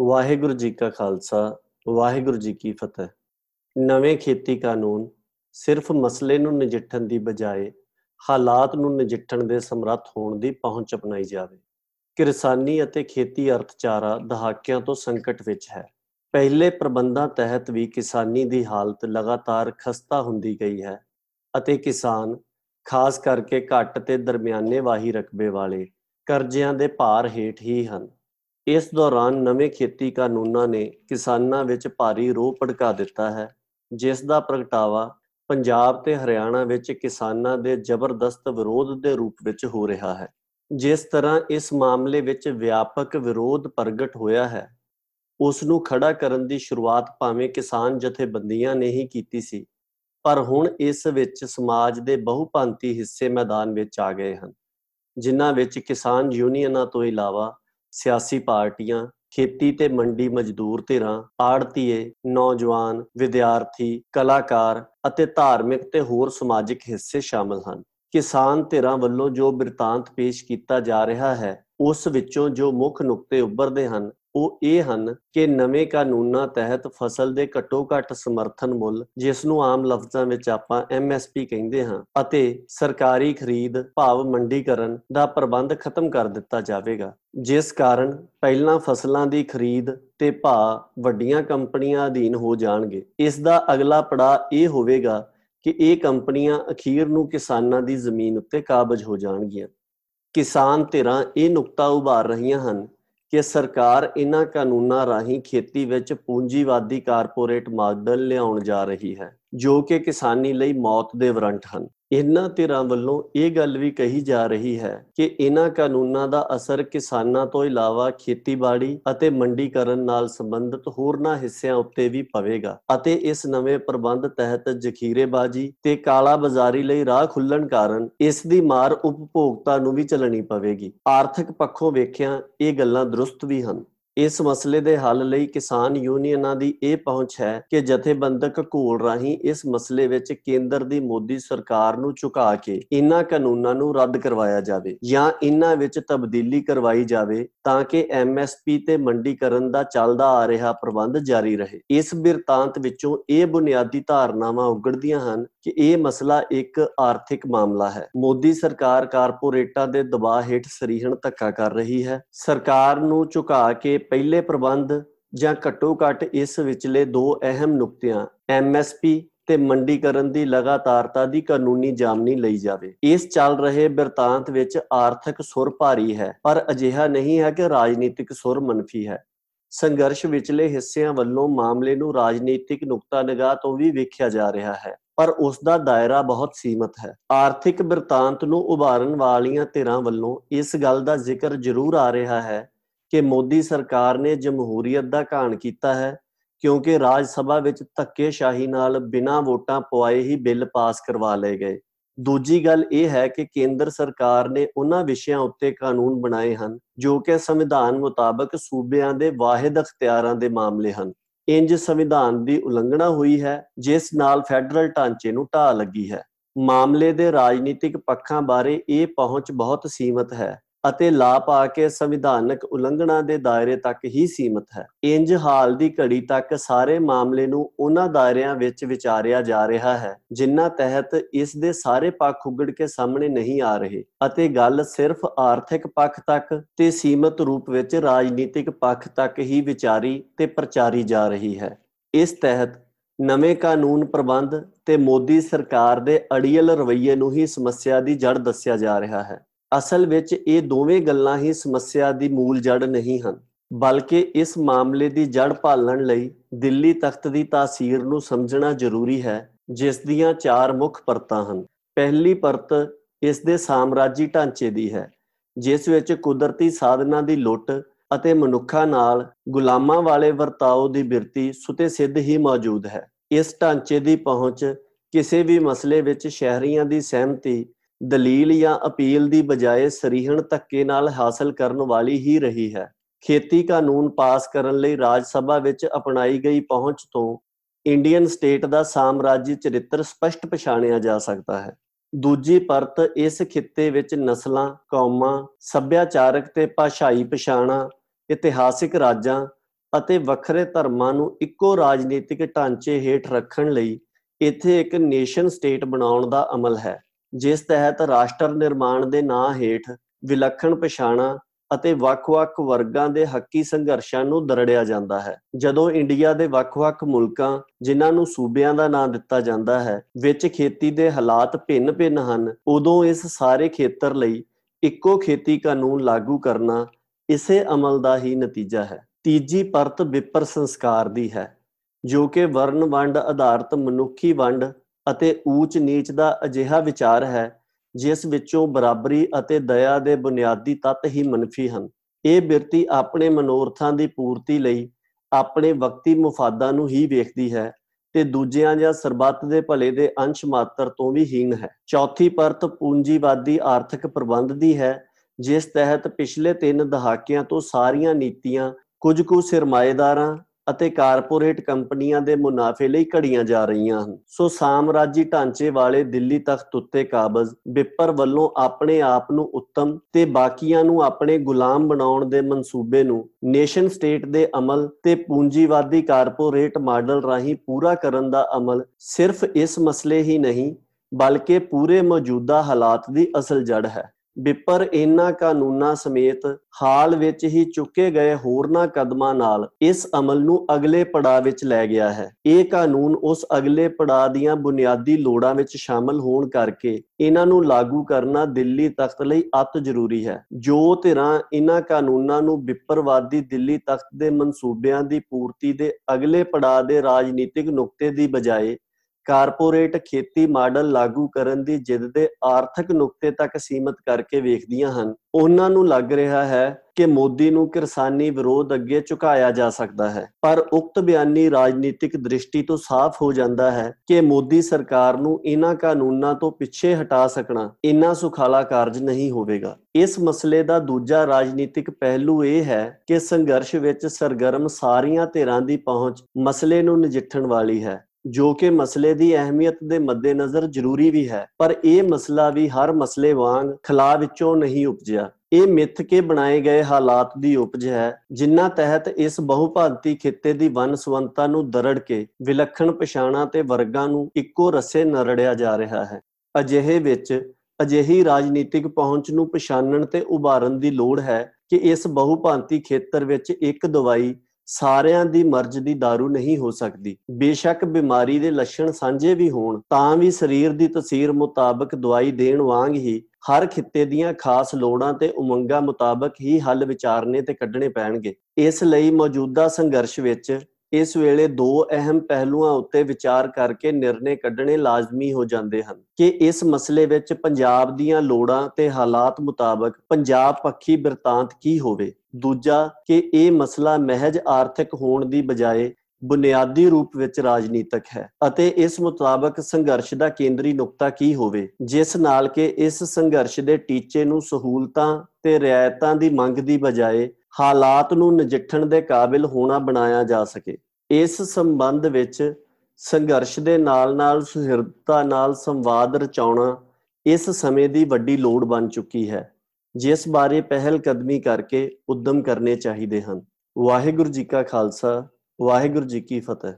ਵਾਹਿਗੁਰੂ ਜੀ ਕਾ ਖਾਲਸਾ, ਵਾਹਿਗੁਰੂ ਜੀ ਕੀ ਫਤਿਹ। ਨਵੇਂ ਖੇਤੀ ਕਾਨੂੰਨ ਸਿਰਫ ਮਸਲੇ ਨੂੰ ਨਜਿੱਠਣ ਦੀ ਬਜਾਏ ਹਾਲਾਤ ਨੂੰ ਨਜਿੱਠਣ ਦੇ ਸਮਰੱਥ ਹੋਣ ਦੀ ਪਹੁੰਚ ਅਪਣਾਈ ਜਾਵੇ। ਕਿਰਸਾਨੀ ਅਤੇ ਖੇਤੀ ਅਰਥਚਾਰਾ ਦਹਾਕਿਆਂ ਤੋਂ ਸੰਕਟ ਵਿੱਚ ਹੈ। ਪਹਿਲੇ ਪ੍ਰਬੰਧਾਂ ਤਹਿਤ ਵੀ ਕਿਸਾਨੀ ਦੀ ਹਾਲਤ ਲਗਾਤਾਰ ਖਸਤਾ ਹੁੰਦੀ ਗਈ ਹੈ ਅਤੇ ਕਿਸਾਨ, ਖਾਸ ਕਰਕੇ ਘੱਟ ਤੇ ਦਰਮਿਆਨੇ ਵਾਹੀ ਰਕਬੇ ਵਾਲੇ ਕਰਜ਼ਿਆਂ ਦੇ ਭਾਰ ਹੇਠ ਹੀ ਹਨ। ਇਸ ਦੌਰਾਨ ਨਵੇਂ ਖੇਤੀ ਕਾਨੂੰਨਾਂ ਨੇ ਕਿਸਾਨਾਂ ਵਿੱਚ ਭਾਰੀ ਰੋਹ ਭੜਕਾ ਦਿੱਤਾ ਹੈ, ਜਿਸ ਦਾ ਪ੍ਰਗਟਾਵਾ ਪੰਜਾਬ ਤੇ ਹਰਿਆਣਾ ਵਿੱਚ ਕਿਸਾਨਾਂ ਦੇ ਜ਼ਬਰਦਸਤ ਵਿਰੋਧ ਦੇ ਰੂਪ ਵਿੱਚ ਹੋ ਰਿਹਾ ਹੈ, ਜਿਸ ਤਰ੍ਹਾਂ ਇਸ ਮਾਮਲੇ ਵਿੱਚ ਵਿਆਪਕ ਵਿਰੋਧ ਪ੍ਰਗਟ ਹੋਇਆ ਹੈ। ਉਸ ਨੂੰ ਖੜਾ ਕਰਨ ਦੀ ਸ਼ੁਰੂਆਤ ਭਾਵੇਂ ਕਿਸਾਨ ਜਥੇਬੰਦੀਆਂ ਨੇ ਹੀ ਕੀਤੀ ਸੀ, ਪਰ ਹੁਣ ਇਸ ਵਿੱਚ ਸਮਾਜ ਦੇ ਬਹੁਪੰਤੀ ਹਿੱਸੇ ਮੈਦਾਨ ਵਿੱਚ ਆ ਗਏ ਹਨ, ਜਿਨ੍ਹਾਂ ਵਿੱਚ ਕਿਸਾਨ ਯੂਨੀਅਨਾਂ ਤੋਂ ਇਲਾਵਾ ਸਿਆਸੀ ਪਾਰਟੀਆਂ, ਖੇਤੀ ਤੇ ਮੰਡੀ ਮਜ਼ਦੂਰ ਧਿਰਾਂ, ਆੜਤੀਏ, ਨੌਜਵਾਨ, ਵਿਦਿਆਰਥੀ, ਕਲਾਕਾਰ ਅਤੇ ਧਾਰਮਿਕ ਤੇ ਹੋਰ ਸਮਾਜਿਕ ਹਿੱਸੇ ਸ਼ਾਮਲ ਹਨ। ਕਿਸਾਨ ਧਿਰਾਂ ਵੱਲੋਂ ਜੋ ਬਿਰਤਾਂਤ ਪੇਸ਼ ਕੀਤਾ ਜਾ ਰਿਹਾ ਹੈ, ਉਸ ਵਿੱਚੋਂ ਜੋ ਮੁੱਖ ਨੁਕਤੇ ਉੱਭਰਦੇ ਹਨ ਉਹ ਇਹ ਹਨ ਕਿ ਨਵੇਂ ਕਾਨੂੰਨਾਂ ਤਹਿਤ ਫਸਲ ਦੇ ਘੱਟੋ-ਘੱਟ ਸਮਰਥਨ ਮੁੱਲ, ਜਿਸ ਨੂੰ ਆਮ ਲਫ਼ਜ਼ਾਂ ਵਿੱਚ ਆਪਾਂ ਐਮਐਸਪੀ ਕਹਿੰਦੇ ਹਾਂ, ਅਤੇ ਸਰਕਾਰੀ ਖਰੀਦ ਭਾਵ ਮੰਡੀਕਰਨ ਦਾ ਪ੍ਰਬੰਧ ਖਤਮ ਕਰ ਦਿੱਤਾ ਜਾਵੇਗਾ। ਜਿਸ ਕਾਰਨ ਪਹਿਲਾਂ ਫਸਲਾਂ ਦੀ ਖਰੀਦ ਤੇ ਭਾਅ ਵੱਡੀਆਂ ਕੰਪਨੀਆਂ ਅਧੀਨ ਹੋ ਜਾਣਗੇ। ਇਸ ਦਾ ਅਗਲਾ ਪੜਾਅ ਇਹ ਹੋਵੇਗਾ ਕਿ ਇਹ ਕੰਪਨੀਆਂ ਅਖੀਰ ਨੂੰ ਕਿਸਾਨਾਂ ਦੀ ਜ਼ਮੀਨ ਉੱਤੇ ਕਾਬਜ ਹੋ ਜਾਣਗੀਆਂ। ਕਿਸਾਨ ਧਿਰਾਂ ਇਹ ਨੁਕਤਾ ਉਭਾਰ ਰਹੀਆਂ ਹਨ ਕਿ ਸਰਕਾਰ ਇਹਨਾਂ ਕਾਨੂੰਨਾਂ ਰਾਹੀਂ ਖੇਤੀ ਵਿੱਚ ਪੂੰਜੀਵਾਦੀ ਕਾਰਪੋਰੇਟ ਮਾਡਲ ਲਿਆਉਣ ਜਾ ਰਹੀ ਹੈ, ਜੋ ਕਿ ਕਿਸਾਨੀ ਲਈ ਮੌਤ ਦੇ ਵਰੰਟ ਹਨ। ਇਹਨਾਂ ਧਿਰਾਂ ਵੱਲੋਂ ਇਹ ਗੱਲ ਵੀ ਕਹੀ ਜਾ ਰਹੀ ਹੈ ਕਿ ਇਹਨਾਂ ਕਾਨੂੰਨਾਂ ਦਾ ਅਸਰ ਕਿਸਾਨਾਂ ਤੋਂ ਇਲਾਵਾ ਖੇਤੀਬਾੜੀ ਅਤੇ ਮੰਡੀਕਰਨ ਨਾਲ ਸੰਬੰਧਿਤ ਹੋਰਨਾਂ ਹਿੱਸਿਆਂ ਉੱਤੇ ਵੀ ਪਵੇਗਾ ਅਤੇ ਇਸ ਨਵੇਂ ਪ੍ਰਬੰਧ ਤਹਿਤ ਜ਼ਖੀਰੇਬਾਜ਼ੀ ਤੇ ਕਾਲਾ ਬਾਜ਼ਾਰੀ ਲਈ ਰਾਹ ਖੁੱਲਣ ਕਾਰਨ ਇਸ ਦੀ ਮਾਰ ਉਪਭੋਗਤਾ ਨੂੰ ਵੀ ਚੱਲਣੀ ਪਵੇਗੀ। ਆਰਥਿਕ ਪੱਖੋਂ ਵੇਖਿਆ, ਇਹ ਗੱਲਾਂ ਦਰੁਸਤ ਵੀ ਹਨ। ਇਸ ਮਸਲੇ ਦੇ ਹੱਲ ਲਈ ਕਿਸਾਨ ਯੂਨੀਅਨਾਂ ਦੀ ਇਹ ਪਹੁੰਚ ਹੈ ਕਿ ਜਥੇਬੰਦਕ ਘੋਲ ਰਾਹੀਂ ਇਸ ਮਸਲੇ ਵਿੱਚ ਕੇਂਦਰ ਦੀ ਮੋਦੀ ਸਰਕਾਰ ਨੂੰ ਝੁਕਾ ਕੇ ਇਹਨਾਂ ਕਾਨੂੰਨਾਂ ਨੂੰ ਰੱਦ ਕਰਵਾਇਆ ਜਾਵੇ ਜਾਂ ਇਹਨਾਂ ਵਿੱਚ ਤਬਦੀਲੀ ਕਰਵਾਈ ਜਾਵੇ ਤਾਂ ਕਿ ਐਮਐਸਪੀ ਤੇ ਮੰਡੀਕਰਨ ਦਾ ਚੱਲਦਾ ਆ ਰਿਹਾ ਪ੍ਰਬੰਧ ਜਾਰੀ ਰਹੇ। ਇਸ ਬਿਰਤਾਂਤ ਵਿੱਚੋਂ ਇਹ ਬੁਨਿਆਦੀ ਧਾਰਨਾਵਾਂ ਉਗੜਦੀਆਂ ਹਨ ਕਿ ਇਹ ਮਸਲਾ ਇੱਕ ਆਰਥਿਕ ਮਾਮਲਾ ਹੈ। ਮੋਦੀ ਸਰਕਾਰ ਕਾਰਪੋਰੇਟਾਂ ਦੇ ਦਬਾਅ ਹੇਠ ਸਰੀਹਣ ਧੱਕਾ ਕਰ ਰਹੀ ਹੈ। ਸਰਕਾਰ ਨੂੰ ਝੁਕਾ ਕੇ ਪਹਿਲੇ ਪ੍ਰਬੰਧ ਜਾਂ ਘੱਟੋ ਘੱਟ ਇਸ ਵਿਚਲੇ ਦੋ ਅਹਿਮ ਨੁਕਤਿਆਂ ਐਮਐਸਪੀ ਤੇ ਮੰਡੀਕਰਨ ਦੀ ਲਗਾਤਾਰਤਾ ਦੀ ਕਾਨੂੰਨੀ ਜਾਮਨੀ ਲਈ ਜਾਵੇ। ਇਸ ਚੱਲ ਰਹੇ ਬਿਰਤਾਂਤ ਵਿੱਚ ਆਰਥਿਕ ਸੁਰ ਭਾਰੀ ਹੈ, ਪਰ ਅਜਿਹਾ ਨਹੀਂ ਹੈ ਕਿ ਰਾਜਨੀਤਿਕ ਸੁਰ ਮੰਨਫੀ ਹੈ। ਸੰਘਰਸ਼ ਵਿਚਲੇ ਹਿੱਸਿਆਂ ਵੱਲੋਂ ਮਾਮਲੇ ਨੂੰ ਰਾਜਨੀਤਿਕ ਨੁਕਤਾ ਨਿਗਾਹ ਤੋਂ ਵੀ ਵੇਖਿਆ ਜਾ ਰਿਹਾ ਹੈ, ਪਰ ਉਸ ਦਾ ਦਾਇਰਾ ਬਹੁਤ ਸੀਮਤ ਹੈ। ਆਰਥਿਕ ਬਿਰਤਾਂਤ ਨੂੰ ਉਭਾਰਨ ਵਾਲੀਆਂ ਧਿਰਾਂ ਵੱਲੋਂ ਇਸ ਗੱਲ ਦਾ ਜ਼ਿਕਰ ਜ਼ਰੂਰ ਆ ਰਿਹਾ ਹੈ ਕਿ ਮੋਦੀ ਸਰਕਾਰ ਨੇ ਜਮਹੂਰੀਅਤ ਦਾ ਘਾਣ ਕੀਤਾ ਹੈ, ਕਿਉਂਕਿ ਰਾਜ ਸਭਾ ਵਿੱਚ ਧੱਕੇਸ਼ਾਹੀ ਨਾਲ ਬਿਨਾਂ ਵੋਟਾਂ ਪਵਾਏ ਹੀ ਬਿੱਲ ਪਾਸ ਕਰਵਾ ਲਏ ਗਏ। ਦੂਜੀ ਗੱਲ ਇਹ ਹੈ ਕਿ ਕੇਂਦਰ ਸਰਕਾਰ ਨੇ ਉਹਨਾਂ ਵਿਸ਼ਿਆਂ ਉੱਤੇ ਕਾਨੂੰਨ ਬਣਾਏ ਹਨ, ਜੋ ਕਿ ਸੰਵਿਧਾਨ ਮੁਤਾਬਕ ਸੂਬਿਆਂ ਦੇ ਵਾਹਿਦ ਅਖਤਿਆਰਾਂ ਦੇ ਮਾਮਲੇ ਹਨ। ਇੰਜ ਸੰਵਿਧਾਨ ਦੀ ਉਲੰਘਣਾ ਹੋਈ ਹੈ, ਜਿਸ ਨਾਲ ਫੈਡਰਲ ਢਾਂਚੇ ਨੂੰ ਢਾਹ ਲੱਗੀ ਹੈ। ਮਾਮਲੇ ਦੇ ਰਾਜਨੀਤਿਕ ਪੱਖਾਂ ਬਾਰੇ ਇਹ ਪਹੁੰਚ ਬਹੁਤ ਸੀਮਤ ਹੈ। ਅਤੇ ਲਾ ਪਾ ਕੇ ਸੰਵਿਧਾਨਕ ਉਲੰਘਣਾ ਦੇ ਦਾਇਰੇ ਤੱਕ ਹੀ ਸੀਮਤ ਹੈ। ਇੰਜ ਹਾਲ ਦੀ ਘੜੀ ਤੱਕ ਸਾਰੇ ਮਾਮਲੇ ਨੂੰ ਉਹਨਾਂ ਦਾਇਰਿਆਂ ਵਿੱਚ ਵਿਚਾਰਿਆ ਜਾ ਰਿਹਾ ਹੈ, ਜਿਨ੍ਹਾਂ ਤਹਿਤ ਇਸ ਦੇ ਸਾਰੇ ਪੱਖ ਉਗੜ ਕੇ ਸਾਹਮਣੇ ਨਹੀਂ ਆ ਰਹੇ ਅਤੇ ਗੱਲ ਸਿਰਫ ਆਰਥਿਕ ਪੱਖ ਤੱਕ ਤੇ ਸੀਮਤ ਰੂਪ ਵਿੱਚ ਰਾਜਨੀਤਿਕ ਪੱਖ ਤੱਕ ਹੀ ਵਿਚਾਰੀ ਤੇ ਪ੍ਰਚਾਰੀ ਜਾ ਰਹੀ ਹੈ। ਇਸ ਤਹਿਤ ਨਵੇਂ ਕਾਨੂੰਨ ਪ੍ਰਬੰਧ ਤੇ ਮੋਦੀ ਸਰਕਾਰ ਦੇ ਅੜੀਅਲ ਰਵੱਈਏ ਨੂੰ ਹੀ ਸਮੱਸਿਆ ਦੀ ਜੜ ਦੱਸਿਆ ਜਾ ਰਿਹਾ ਹੈ। ਅਸਲ ਵਿੱਚ ਇਹ ਦੋਵੇਂ ਗੱਲਾਂ ਹੀ ਸਮੱਸਿਆ ਦੀ ਮੂਲ ਜੜ ਨਹੀਂ ਹਨ, ਬਲਕਿ ਇਸ ਮਾਮਲੇ ਦੀ ਜੜ ਭਾਲਣ ਲਈ ਦਿੱਲੀ ਤਖਤ ਦੀ ਤਾਸੀਰ ਨੂੰ ਸਮਝਣਾ ਜ਼ਰੂਰੀ ਹੈ, ਜਿਸ ਦੀਆਂ ਚਾਰ ਮੁੱਖ ਪਰਤਾਂ ਹਨ। ਪਹਿਲੀ ਪਰਤ ਇਸ ਦੇ ਸਾਮਰਾਜੀ ਢਾਂਚੇ ਦੀ ਹੈ, ਜਿਸ ਵਿੱਚ ਕੁਦਰਤੀ ਸਾਧਨਾਂ ਦੀ ਲੁੱਟ ਅਤੇ ਮਨੁੱਖਾਂ ਨਾਲ ਗੁਲਾਮਾਂ ਵਾਲੇ ਵਰਤਾਓ ਦੀ ਬਿਰਤੀ ਸੁਤੇ ਸਿੱਧ ਹੀ ਮੌਜੂਦ ਹੈ। ਇਸ ਢਾਂਚੇ ਦੀ ਪਹੁੰਚ ਕਿਸੇ ਵੀ ਮਸਲੇ ਵਿੱਚ ਸ਼ਹਿਰੀਆਂ ਦੀ ਸਹਿਮਤੀ ਦਲੀਲ ਜਾਂ ਅਪੀਲ ਦੀ ਬਜਾਏ ਸਰੀਹਣ ਧੱਕੇ ਨਾਲ ਹਾਸਲ ਕਰਨ ਵਾਲੀ ਹੀ ਰਹੀ ਹੈ। ਖੇਤੀ ਕਾਨੂੰਨ ਪਾਸ ਕਰਨ ਲਈ ਰਾਜ ਸਭਾ ਵਿੱਚ ਅਪਣਾਈ ਗਈ ਪਹੁੰਚ ਤੋਂ ਇੰਡੀਅਨ ਸਟੇਟ ਦਾ ਸਾਮਰਾਜੀ ਚਰਿੱਤਰ ਸਪਸ਼ਟ ਪਛਾਣਿਆ ਜਾ ਸਕਦਾ ਹੈ। ਦੂਜੀ ਪਰਤ ਇਸ ਖਿੱਤੇ ਵਿੱਚ ਨਸਲਾਂ, ਕੌਮਾਂ, ਸੱਭਿਆਚਾਰਕ ਤੇ ਭਾਸ਼ਾਈ ਪਛਾਣਾਂ, ਇਤਿਹਾਸਿਕ ਰਾਜਾਂ ਅਤੇ ਵੱਖਰੇ ਧਰਮਾਂ ਨੂੰ ਇੱਕੋ ਰਾਜਨੀਤਿਕ ਢਾਂਚੇ ਹੇਠ ਰੱਖਣ ਲਈ ਇੱਥੇ ਇੱਕ ਨੇਸ਼ਨ ਸਟੇਟ ਬਣਾਉਣ ਦਾ ਅਮਲ ਹੈ। ਜਿਸ ਤਹਿਤ ਰਾਸ਼ਟਰ ਨਿਰਮਾਣ ਦੇ ਨਾਂ ਹੇਠ ਵਿਲੱਖਣ ਪਛਾਣਾ ਅਤੇ ਵੱਖ-ਵੱਖ ਵਰਗਾਂ ਦੇ ਹੱਕੀ ਸੰਘਰਸ਼ਾਂ ਨੂੰ ਦਰੜਿਆ ਜਾਂਦਾ ਹੈ। ਜਦੋਂ ਇੰਡੀਆ ਦੇ ਵੱਖ-ਵੱਖ ਮੁਲਕਾਂ, ਜਿਨ੍ਹਾਂ ਨੂੰ ਸੂਬਿਆਂ ਦਾ ਨਾਂ ਦਿੱਤਾ ਜਾਂਦਾ ਹੈ, ਵਿੱਚ ਖੇਤੀ ਦੇ ਹਾਲਾਤ ਭਿੰਨ-ਭਿੰਨ ਹਨ, ਉਦੋਂ ਇਸ ਸਾਰੇ ਖੇਤਰ ਲਈ ਇੱਕੋ ਖੇਤੀ ਕਾਨੂੰਨ ਲਾਗੂ ਕਰਨਾ ਇਸੇ ਅਮਲ ਦਾ ਹੀ ਨਤੀਜਾ ਹੈ। ਤੀਜੀ ਪਰਤ ਵਿਪਰ ਸੰਸਕਾਰ ਦੀ ਹੈ, ਜੋ ਕਿ ਵਰਨ ਵੰਡ ਆਧਾਰਿਤ ਮਨੁੱਖੀ ਵੰਡ ਅਤੇ ਊਚ ਨੀਚ ਦਾ ਅਜਿਹਾ ਵਿਚਾਰ ਹੈ, ਜਿਸ ਵਿੱਚੋਂ ਬਰਾਬਰੀ ਅਤੇ ਦਇਆ ਦੇ ਬੁਨਿਆਦੀ ਤੱਤ ਹੀ ਮੰਨਫੀ ਹਨ। ਇਹ ਬਿਰਤੀ ਆਪਣੇ ਮਨੋਰਥਾਂ ਦੀ ਪੂਰਤੀ ਲਈ ਆਪਣੇ ਵਕਤੀ ਮੁਫਾਦਾਂ ਨੂੰ ਹੀ ਵੇਖਦੀ ਹੈ ਤੇ ਦੂਜਿਆਂ ਜਾਂ ਸਰਬੱਤ ਦੇ ਭਲੇ ਦੇ ਅੰਸ਼ ਮਾਤਰ ਤੋਂ ਵੀ ਹੀਣ ਹੈ। ਚੌਥੀ ਪਰਤ ਪੂੰਜੀਵਾਦੀ ਆਰਥਿਕ ਪ੍ਰਬੰਧ ਦੀ ਹੈ, ਜਿਸ ਤਹਿਤ ਪਿਛਲੇ 3 ਦਹਾਕਿਆਂ ਤੋਂ ਸਾਰੀਆਂ ਨੀਤੀਆਂ ਕੁਝ ਕੁ ਸਰਮਾਏਦਾਰਾਂ ਅਤੇ ਕਾਰਪੋਰੇਟ ਕੰਪਨੀਆਂ ਦੇ ਮੁਨਾਫੇ ਲਈ ਘੜੀਆਂ ਜਾ ਰਹੀਆਂ ਹਨ। ਸੋ ਸਾਮਰਾਜੀ ਢਾਂਚੇ ਵਾਲੇ ਦਿੱਲੀ ਤਖਤ ਉੱਤੇ ਕਾਬਜ਼ ਵਿਪਰ ਵੱਲੋਂ ਆਪਣੇ ਆਪ ਨੂੰ ਉੱਤਮ ਤੇ ਬਾਕੀਆਂ ਨੂੰ ਆਪਣੇ ਗੁਲਾਮ ਬਣਾਉਣ ਦੇ ਮਨਸੂਬੇ ਨੂੰ ਨੇਸ਼ਨ ਸਟੇਟ ਦੇ ਅਮਲ ਤੇ ਪੂੰਜੀਵਾਦੀ ਕਾਰਪੋਰੇਟ ਮਾਡਲ ਰਾਹੀਂ ਪੂਰਾ ਕਰਨ ਦਾ ਅਮਲ ਸਿਰਫ ਇਸ ਮਸਲੇ ਹੀ ਨਹੀਂ, ਬਲਕਿ ਪੂਰੇ ਮੌਜੂਦਾ ਹਾਲਾਤ ਦੀ ਅਸਲ ਜੜ ਹੈ। ਵਿਪਰ ਇਹਨਾਂ ਕਾਨੂੰਨਾਂ ਸਮੇਤ ਹਾਲ ਵਿੱਚ ਹੀ ਚੁੱਕੇ ਗਏ ਹੋਰਨਾਂ ਕਦਮਾਂ ਨਾਲ ਇਸ ਅਮਲ ਨੂੰ ਅਗਲੇ ਪੜਾਅ ਵਿੱਚ ਲੈ ਗਿਆ ਹੈ। ਇਹ ਕਾਨੂੰਨ ਉਸ ਅਗਲੇ ਪੜਾਅ ਦੀਆਂ ਬੁਨਿਆਦੀ ਲੋੜਾਂ ਵਿੱਚ ਸ਼ਾਮਲ ਹੋਣ ਕਰਕੇ ਇਹਨਾਂ ਨੂੰ ਲਾਗੂ ਕਰਨਾ ਦਿੱਲੀ ਤਖਤ ਲਈ ਅਤ ਜ਼ਰੂਰੀ ਹੈ। ਜੋ ਧਿਰਾਂ ਇਹਨਾਂ ਕਾਨੂੰਨਾਂ ਨੂੰ ਵਿਪਰਵਾਦੀ ਦਿੱਲੀ ਤਖਤ ਦੇ ਮਨਸੂਬਿਆਂ ਦੀ ਪੂਰਤੀ ਦੇ ਅਗਲੇ ਪੜਾਅ ਦੇ ਰਾਜਨੀਤਿਕ ਨੁਕਤੇ ਦੀ ਬਜਾਏ ਕਾਰਪੋਰੇਟ ਖੇਤੀ ਮਾਡਲ ਲਾਗੂ ਕਰਨ ਦੀ ਜਿੱਦ ਦੇ ਆਰਥਿਕ ਨੁਕਤੇ ਤੱਕ ਸੀਮਤ ਕਰਕੇ ਵੇਖਦੀਆਂ ਹਨ। ਉਹਨਾਂ ਨੂੰ ਲੱਗ ਰਿਹਾ ਹੈ ਕਿ ਮੋਦੀ ਨੂੰ ਕਿਰਸਾਨੀ ਵਿਰੋਧ ਅੱਗੇ ਝੁਕਾਇਆ ਜਾ ਸਕਦਾ ਹੈ। ਪਰ ਉਕਤ ਬਿਆਨੀ ਰਾਜਨੀਤਿਕ ਦ੍ਰਿਸ਼ਟੀ ਤੋਂ ਸਾਫ਼ ਹੋ ਜਾਂਦਾ ਹੈ ਕਿ ਮੋਦੀ ਸਰਕਾਰ ਨੂੰ ਇਹਨਾਂ ਕਾਨੂੰਨਾਂ ਤੋਂ ਪਿੱਛੇ ਹਟਾ ਸਕਣਾ ਇੰਨਾ ਸੁਖਾਲਾ ਕਾਰਜ ਨਹੀਂ ਹੋਵੇਗਾ। ਇਸ ਮਸਲੇ ਦਾ ਦੂਜਾ ਰਾਜਨੀਤਿਕ ਪਹਿਲੂ ਇਹ ਹੈ ਕਿ ਸੰਘਰਸ਼ ਵਿੱਚ ਸਰਗਰਮ ਸਾਰੀਆਂ ਧਿਰਾਂ ਦੀ ਪਹੁੰਚ ਮਸਲੇ ਨੂੰ ਨਜਿੱਠਣ ਵਾਲੀ ਹੈ। ਜੋ ਕਿ ਮਸਲੇ ਦੀ ਅਹਿਮੀਅਤ ਦੇ ਮੱਦੇਨਜ਼ਰ ਜ਼ਰੂਰੀ ਵੀ ਹੈ, ਪਰ ਇਹ ਮਸਲਾ ਵੀ ਹਰ ਮਸਲੇ ਵਾਂਗ ਖਲਾ ਵਿੱਚੋਂ ਨਹੀਂ ਉਪਜਿਆ। ਇਹ ਮਿੱਥ ਕੇ ਬਣਾਏ ਗਏ ਹਾਲਾਤ ਦੀ ਉਪਜ ਹੈ, ਜਿਨ੍ਹਾਂ ਤਹਿਤ ਇਸ ਬਹੁਭਾਂਤੀ ਖਿੱਤੇ ਦੀ ਵਨਸਵੰਤਾ ਨੂੰ ਦਰੜ ਕੇ ਵਿਲੱਖਣ ਪਛਾਣਾ ਤੇ ਵਰਗਾਂ ਨੂੰ ਇੱਕੋ ਰਸੇ ਨਰੜਿਆ ਜਾ ਰਿਹਾ ਹੈ। ਅਜਿਹੇ ਵਿੱਚ ਅਜਿਹੀ ਰਾਜਨੀਤਿਕ ਪਹੁੰਚ ਨੂੰ ਪਛਾਣਨ ਤੇ ਉਭਾਰਨ ਦੀ ਲੋੜ ਹੈ ਕਿ ਇਸ ਬਹੁਭਾਂਤੀ ਖੇਤਰ ਵਿੱਚ ਇੱਕ ਦਵਾਈ ਸਾਰਿਆਂ ਦੀ ਮਰਜ਼ ਦੀ दारू ਨਹੀਂ ਹੋ ਸਕਦੀ। ਬੇਸ਼ੱਕ ਬਿਮਾਰੀ ਦੇ ਲੱਛਣ ਸਾਂਝੇ ਵੀ ਹੋਣ, ਤਾਂ ਵੀ ਸਰੀਰ ਦੀ ਤਸਵੀਰ ਮੁਤਾਬਕ ਦਵਾਈ ਦੇਣ ਵਾਂਗ ਹੀ ਹਰ ਖਿੱਤੇ ਦੀਆਂ ਖਾਸ ਲੋੜਾਂ ਤੇ ਉਮੰਗਾਂ ਮੁਤਾਬਕ ਹੀ ਹੱਲ ਵਿਚਾਰਨੇ ਤੇ ਕੱਢਣੇ ਪੈਣਗੇ। ਇਸ ਲਈ ਮੌਜੂਦਾ ਸੰਘਰਸ਼ ਵਿੱਚ ਇਸ ਵੇਲੇ ਦੋ ਅਹਿਮ ਪਹਿਲੂਆਂ ਉੱਤੇ ਵਿਚਾਰ ਕਰਕੇ ਨਿਰਣੇ ਕੱਢਣੇ ਲਾਜ਼ਮੀ ਹੋ ਜਾਂਦੇ ਹਨ ਕਿ ਇਸ ਮਸਲੇ ਵਿੱਚ ਪੰਜਾਬ ਦੀਆਂ ਲੋੜਾਂ ਤੇ ਹਾਲਾਤ ਮੁਤਾਬਕ ਪੰਜਾਬ ਪੱਖੀ ਬਿਰਤਾਂਤ ਕੀ ਹੋਵੇ। ਦੂਜਾ, ਕਿ ਇਹ ਮਸਲਾ ਮਹਿਜ ਆਰਥਿਕ ਹੋਣ ਦੀ ਬਜਾਏ ਬੁਨਿਆਦੀ ਰੂਪ ਵਿੱਚ ਰਾਜਨੀਤਿਕ ਹੈ ਅਤੇ ਇਸ ਮੁਤਾਬਕ ਸੰਘਰਸ਼ ਦਾ ਕੇਂਦਰੀ ਨੁਕਤਾ ਕੀ ਹੋਵੇ, ਜਿਸ ਨਾਲ ਕਿ ਇਸ ਸੰਘਰਸ਼ ਦੇ ਟੀਚੇ ਨੂੰ ਸਹੂਲਤਾਂ ਤੇ ਰਿਆਇਤਾਂ ਦੀ ਮੰਗ ਦੀ ਬਜਾਏ ਹਾਲਾਤ ਨੂੰ ਨਜਿੱਠਣ ਦੇ ਕਾਬਿਲ ਹੋਣਾ ਬਣਾਇਆ ਜਾ ਸਕੇ। ਇਸ ਸੰਬੰਧ ਵਿੱਚ ਸੰਘਰਸ਼ ਦੇ ਨਾਲ-ਨਾਲ ਸੁਹਿਰਦਤਾ ਨਾਲ ਸੰਵਾਦ ਰਚਾਉਣਾ ਇਸ ਸਮੇਂ ਦੀ ਵੱਡੀ ਲੋੜ ਬਣ ਚੁੱਕੀ ਹੈ, ਜਿਸ ਬਾਰੇ ਪਹਿਲ ਕਦਮੀ ਕਰਕੇ ਉਦਮ ਕਰਨੇ ਚਾਹੀਦੇ ਹਨ। ਵਾਹਿਗੁਰੂ ਜੀ ਕਾ ਖਾਲਸਾ, ਵਾਹਿਗੁਰੂ ਜੀ ਕੀ ਫਤਿਹ।